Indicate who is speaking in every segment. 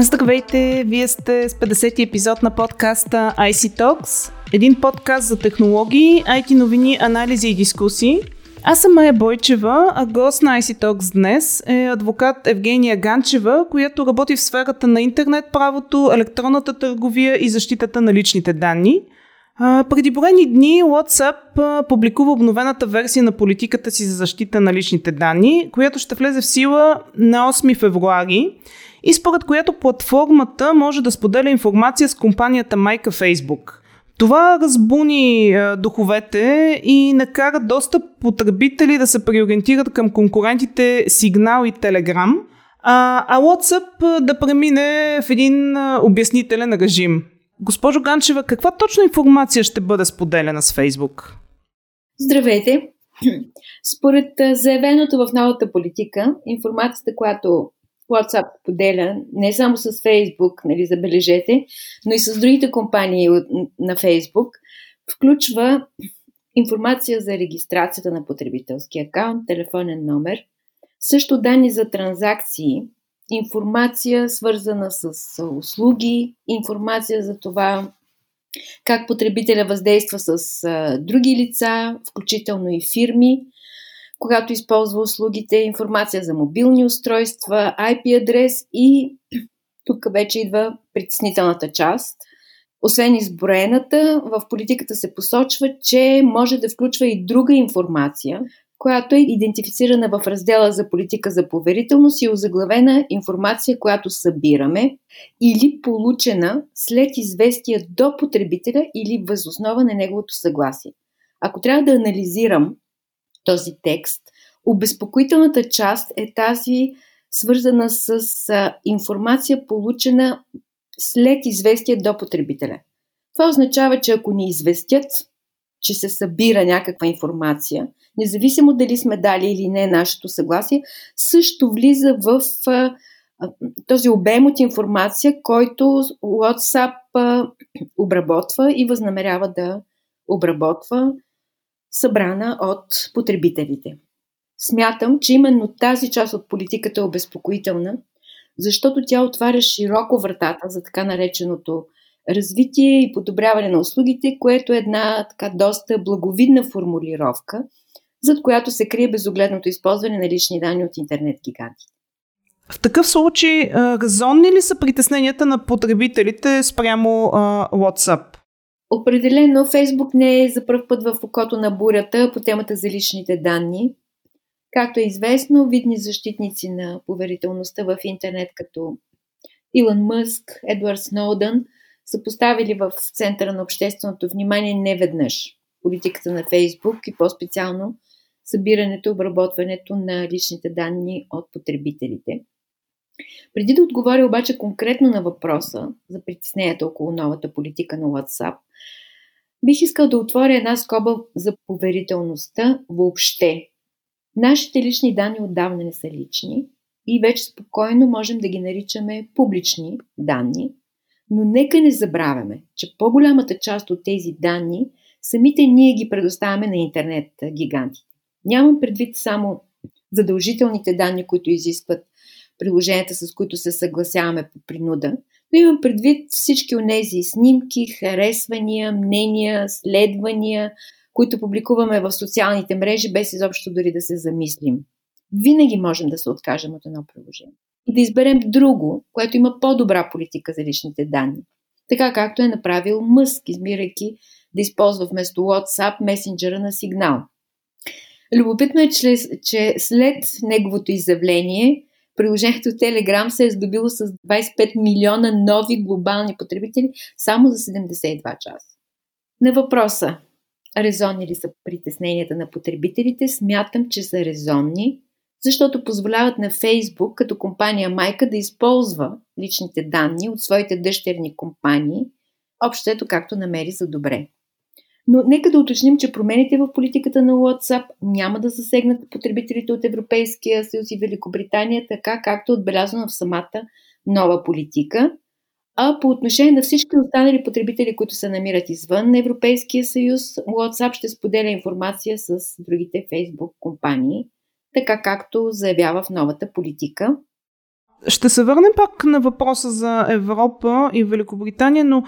Speaker 1: Здравейте! Вие сте с 50-ти епизод на подкаста IC Talks, един подкаст за технологии, IT новини, анализи и дискусии. Аз съм Майя Бойчева, а гост на IC Talks днес е адвокат Евгения Ганчева, която работи в сферата на интернет правото, електронната търговия и защитата на личните данни. А, преди броени дни WhatsApp а, публикува обновената версия на политиката си за защита на личните данни, която ще влезе в сила на 8 февруари и според която платформата може да споделя информация с компанията майка Facebook. Това разбуни а, духовете и накара доста потребители да се преориентират към конкурентите Signal и Telegram, а, а WhatsApp да премине в един а, обяснителен режим. Госпожо Ганчева, каква точно информация ще бъде споделена с Фейсбук?
Speaker 2: Здравейте! Според заявеното в новата политика, информацията, която WhatsApp поделя не само с Facebook, нали, забележете, но и с другите компании на Facebook, включва информация за регистрацията на потребителски акаунт, телефонен номер, също данни за транзакции, информация свързана с услуги, информация за това как потребителя въздейства с други лица, включително и фирми, когато използва услугите, информация за мобилни устройства, IP адрес и тук вече идва притеснителната част. Освен изброената, в политиката се посочва, че може да включва и друга информация, която е идентифицирана в раздела за политика за поверителност и озаглавена информация, която събираме или получена след известие до потребителя или възоснова на неговото съгласие. Ако трябва да анализирам този текст. Обезпокоителната част е тази, свързана с информация, получена след известие до потребителя. Това означава, че ако ни известят, че се събира някаква информация, независимо дали сме дали или не нашето съгласие, също влиза в този обем от информация, който WhatsApp обработва и възнамерява да обработва събрана от потребителите. Смятам, че именно тази част от политиката е обезпокоителна, защото тя отваря широко вратата за така нареченото развитие и подобряване на услугите, което е една така доста благовидна формулировка, зад която се крие безогледното използване на лични данни от интернет гигантите.
Speaker 1: В такъв случай, разонни ли са притесненията на потребителите спрямо а, WhatsApp?
Speaker 2: Определено Фейсбук не е за първ път в окото на бурята по темата за личните данни. Както е известно, видни защитници на поверителността в интернет, като Илон Мъск, Едвард Сноудън, са поставили в центъра на общественото внимание неведнъж политиката на Фейсбук и по-специално събирането и обработването на личните данни от потребителите. Преди да отговоря обаче конкретно на въпроса за притесненията около новата политика на WhatsApp, бих искал да отворя една скоба за поверителността въобще. Нашите лични данни отдавна не са лични и вече спокойно можем да ги наричаме публични данни, но нека не забравяме, че по-голямата част от тези данни самите ние ги предоставяме на интернет гигантите. Нямам предвид само задължителните данни, които изискват приложенията, с които се съгласяваме по принуда, но имам предвид всички от тези снимки, харесвания, мнения, следвания, които публикуваме в социалните мрежи, без изобщо дори да се замислим. Винаги можем да се откажем от едно приложение и да изберем друго, което има по-добра политика за личните данни. Така както е направил Мъск, избирайки да използва вместо WhatsApp месенджера на сигнал. Любопитно е, че, че след неговото изявление приложението Telegram се е здобило с 25 милиона нови глобални потребители само за 72 часа. На въпроса, резонни ли са притесненията на потребителите, смятам, че са резонни, защото позволяват на Facebook като компания майка да използва личните данни от своите дъщерни компании, общото както намери за добре. Но нека да уточним, че промените в политиката на WhatsApp няма да засегнат потребителите от Европейския съюз и Великобритания, така както е отбелязано в самата нова политика. А по отношение на всички останали потребители, които се намират извън Европейския съюз, WhatsApp ще споделя информация с другите Facebook компании, така както заявява в новата политика.
Speaker 1: Ще се върнем пак на въпроса за Европа и Великобритания, но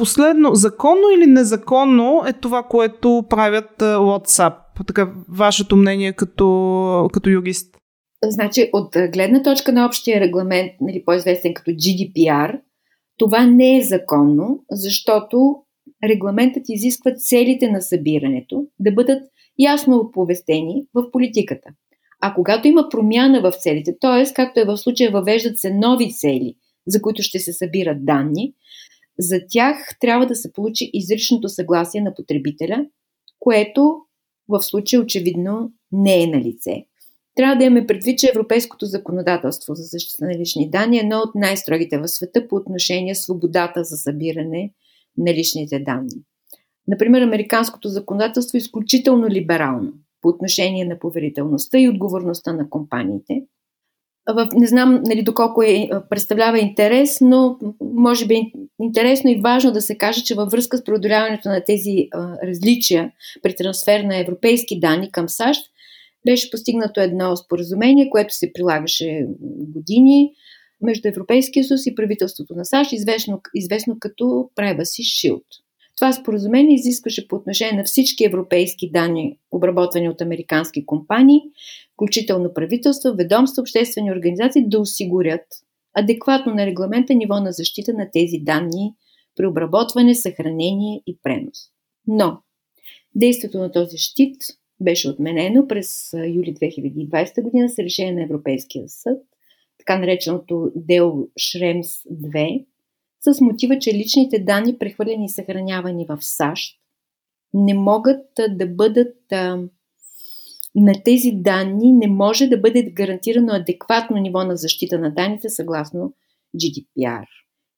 Speaker 1: последно, законно или незаконно е това, което правят WhatsApp? Така, вашето мнение като, като юрист?
Speaker 2: Значи, от гледна точка на общия регламент, нали, по-известен като GDPR, това не е законно, защото регламентът изисква целите на събирането да бъдат ясно оповестени в политиката. А когато има промяна в целите, т.е. както е в случая въвеждат се нови цели, за които ще се събират данни, за тях трябва да се получи изричното съгласие на потребителя, което в случая очевидно не е на лице. Трябва да имаме предвид, че европейското законодателство за защита на лични данни е едно от най-строгите в света по отношение свободата за събиране на личните данни. Например, американското законодателство е изключително либерално по отношение на поверителността и отговорността на компаниите. В, не знам нали, доколко е, представлява интерес, но може би е интересно и важно да се каже, че във връзка с преодоляването на тези а, различия при трансфер на европейски данни към САЩ, беше постигнато едно споразумение, което се прилагаше години между Европейския съюз и правителството на САЩ, известно, известно като Privacy Shield. Това споразумение изискваше по отношение на всички европейски данни, обработвани от американски компании, включително правителства, ведомства, обществени организации, да осигурят адекватно на регламента ниво на защита на тези данни при обработване, съхранение и пренос. Но действието на този щит беше отменено през юли 2020 година с решение на Европейския съд, така нареченото дело Шремс 2, с мотива, че личните данни, прехвърлени и съхранявани в САЩ, не могат да бъдат на тези данни не може да бъде гарантирано адекватно ниво на защита на данните съгласно GDPR.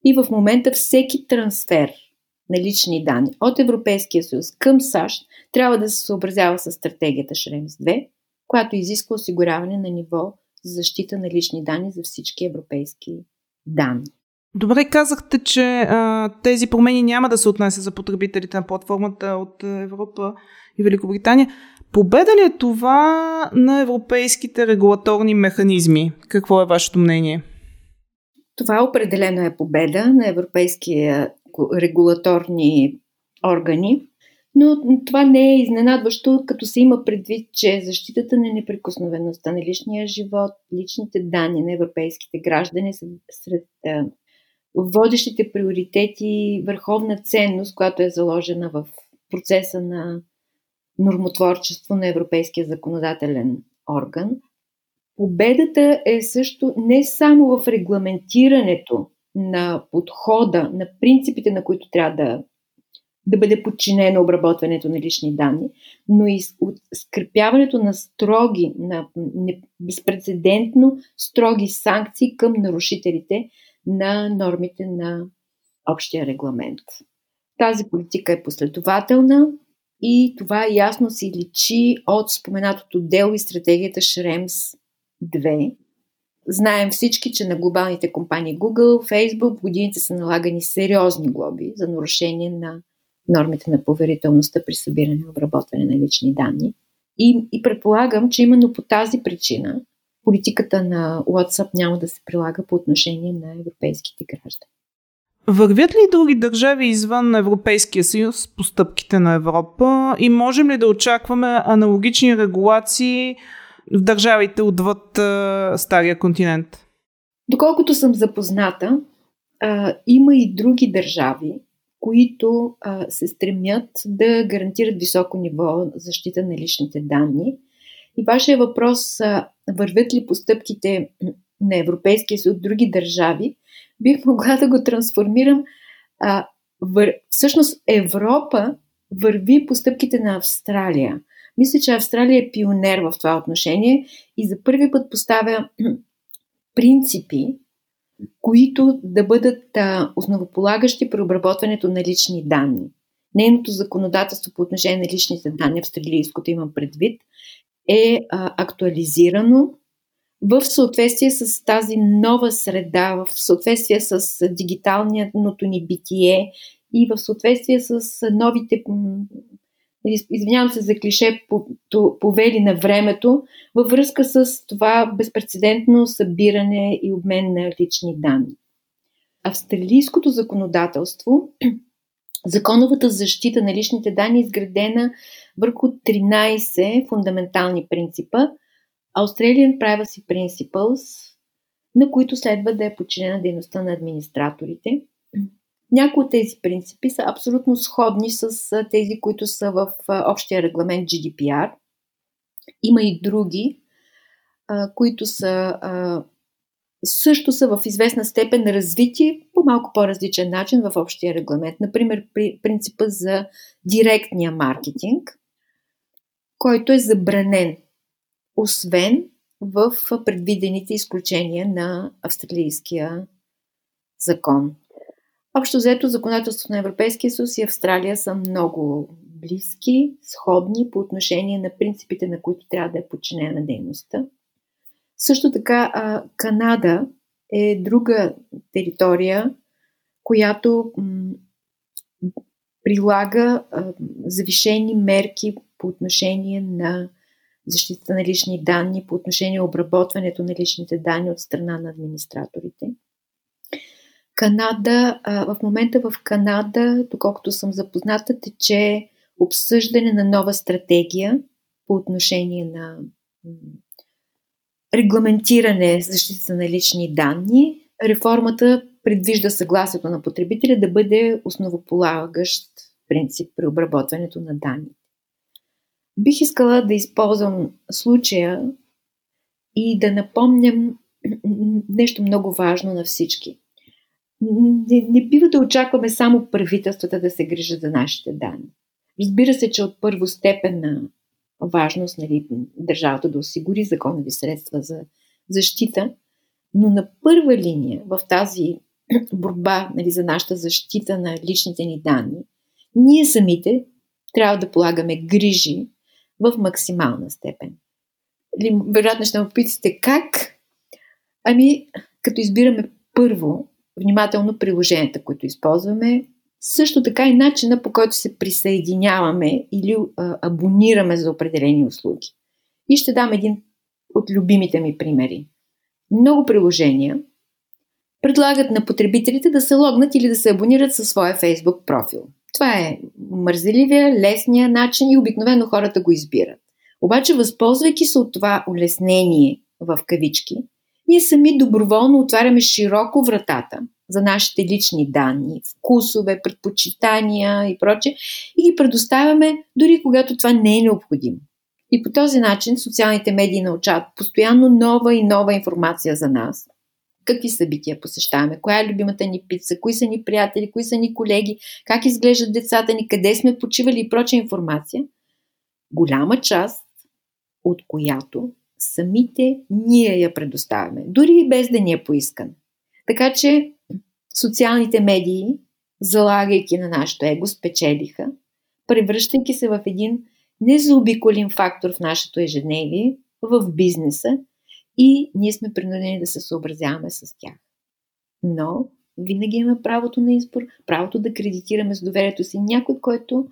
Speaker 2: И в момента всеки трансфер на лични данни от Европейския съюз към САЩ трябва да се съобразява с стратегията Шремс 2, която изисква осигуряване на ниво за защита на лични данни за всички европейски данни.
Speaker 1: Добре, казахте, че а, тези промени няма да се отнася за потребителите на платформата от Европа и Великобритания. Победа ли е това на европейските регулаторни механизми? Какво е вашето мнение?
Speaker 2: Това определено е победа на европейския регулаторни органи, но това не е изненадващо, като се има предвид, че защитата на неприкосновеността на личния живот, личните данни на европейските граждани са сред водещите приоритети, върховна ценност, която е заложена в процеса на нормотворчество на Европейския законодателен орган. Победата е също не само в регламентирането на подхода, на принципите, на които трябва да, да бъде подчинено обработването на лични данни, но и от скрепяването на строги, на безпредседентно строги санкции към нарушителите на нормите на общия регламент. Тази политика е последователна и това ясно си личи от споменатото дело и стратегията Шремс 2, Знаем всички, че на глобалните компании Google, Facebook годините са налагани сериозни глоби за нарушение на нормите на поверителността при събиране и обработване на лични данни. И, и предполагам, че именно по тази причина политиката на WhatsApp няма да се прилага по отношение на европейските граждани.
Speaker 1: Вървят ли други държави извън Европейския съюз по стъпките на Европа и можем ли да очакваме аналогични регулации в държавите отвъд а, Стария континент?
Speaker 2: Доколкото съм запозната, а, има и други държави, които а, се стремят да гарантират високо ниво защита на личните данни. И вашия въпрос, а, вървят ли постъпките на Европейския съюз от други държави, бих могла да го трансформирам. А, вър... Всъщност Европа върви постъпките на Австралия – мисля, че Австралия е пионер в това отношение и за първи път поставя принципи, които да бъдат а, основополагащи при обработването на лични данни. Нейното законодателство по отношение на личните данни, австралийското имам предвид, е а, актуализирано в съответствие с тази нова среда, в съответствие с дигиталното ни битие и в съответствие с новите извинявам се за клише, повели на времето, във връзка с това безпредседентно събиране и обмен на лични данни. Австралийското законодателство, законовата защита на личните данни е изградена върху 13 фундаментални принципа. Australian Privacy Principles, на които следва да е подчинена дейността на администраторите. Някои от тези принципи са абсолютно сходни с тези, които са в общия регламент GDPR. Има и други, които са също са в известна степен развити по малко по-различен начин в общия регламент. Например, принципа за директния маркетинг, който е забранен, освен в предвидените изключения на австралийския закон. Общо взето, законодателството на Европейския съюз и Австралия са много близки, сходни по отношение на принципите, на които трябва да е подчинена дейността. Също така, Канада е друга територия, която прилага завишени мерки по отношение на защита на лични данни, по отношение обработването на личните данни от страна на администраторите. Канада, в момента в Канада, доколкото съм запозната, тече обсъждане на нова стратегия по отношение на регламентиране защита на лични данни. Реформата предвижда съгласието на потребителя да бъде основополагащ принцип при обработването на данни. Бих искала да използвам случая и да напомням нещо много важно на всички. Не, не бива да очакваме само правителствата да се грижат за нашите данни. Разбира се, че от първостепенна важност нали, държавата да осигури законови средства за защита, но на първа линия в тази борба нали, за нашата защита на личните ни данни, ние самите трябва да полагаме грижи в максимална степен. Вероятно ще ме попитате как? Ами, като избираме първо внимателно приложенията, които използваме, също така и начина по който се присъединяваме или а, абонираме за определени услуги. И ще дам един от любимите ми примери. Много приложения предлагат на потребителите да се логнат или да се абонират със своя Facebook профил. Това е мързеливия, лесния начин и обикновено хората го избират. Обаче, възползвайки се от това улеснение в кавички, ние сами доброволно отваряме широко вратата за нашите лични данни, вкусове, предпочитания и проче, и ги предоставяме дори когато това не е необходимо. И по този начин социалните медии научават постоянно нова и нова информация за нас. Какви събития посещаваме, коя е любимата ни пица, кои са ни приятели, кои са ни колеги, как изглеждат децата ни, къде сме почивали и проча информация. Голяма част от която самите ние я предоставяме, дори и без да ни е поискан. Така че социалните медии, залагайки на нашето его, спечелиха, превръщайки се в един незаобиколим фактор в нашето ежедневие, в бизнеса и ние сме принудени да се съобразяваме с тях. Но винаги имаме правото на избор, правото да кредитираме с доверието си някой, който,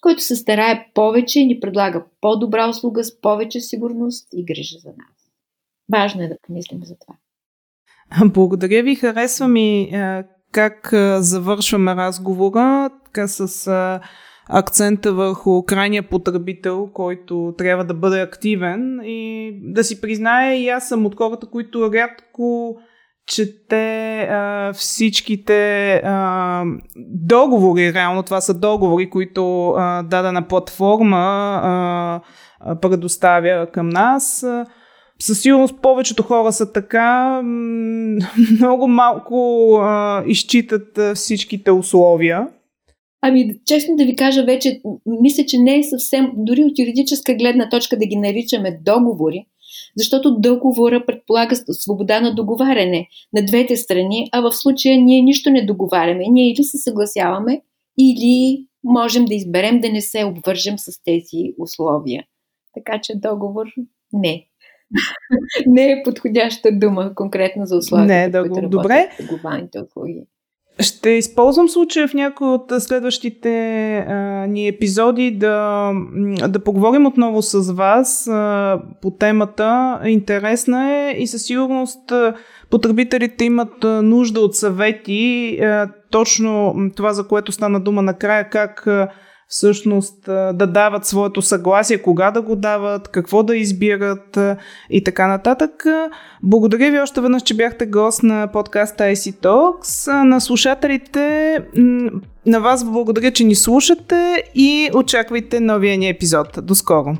Speaker 2: който се старае повече и ни предлага по-добра услуга с повече сигурност и грижа за нас. Важно е да помислим за това.
Speaker 1: Благодаря ви. Харесва ми е, как е, завършваме разговора така с е, акцента върху крайния потребител, който трябва да бъде активен и да си призная и аз съм от хората, които рядко чете а, всичките а, договори, реално това са договори, които а, дадена платформа а, предоставя към нас. Със сигурност повечето хора са така. Много малко а, изчитат всичките условия.
Speaker 2: Ами, честно да ви кажа, вече мисля, че не е съвсем, дори от юридическа гледна точка да ги наричаме договори, защото договора предполага свобода на договаряне на двете страни, а в случая ние нищо не договаряме. Ние или се съгласяваме, или можем да изберем да не се обвържем с тези условия. Така че договор не. не е подходяща дума конкретно за условията,
Speaker 1: не, да, които добре.
Speaker 2: глобалните услуги.
Speaker 1: Ще използвам случая в някои от следващите а, ни епизоди да, да поговорим отново с вас а, по темата. Интересна е и със сигурност потребителите имат нужда от съвети. А, точно това, за което стана дума накрая, как а, всъщност да дават своето съгласие, кога да го дават, какво да избират и така нататък. Благодаря ви още веднъж, че бяхте гост на подкаста IC Talks. На слушателите, на вас благодаря, че ни слушате и очаквайте новия ни епизод. До скоро!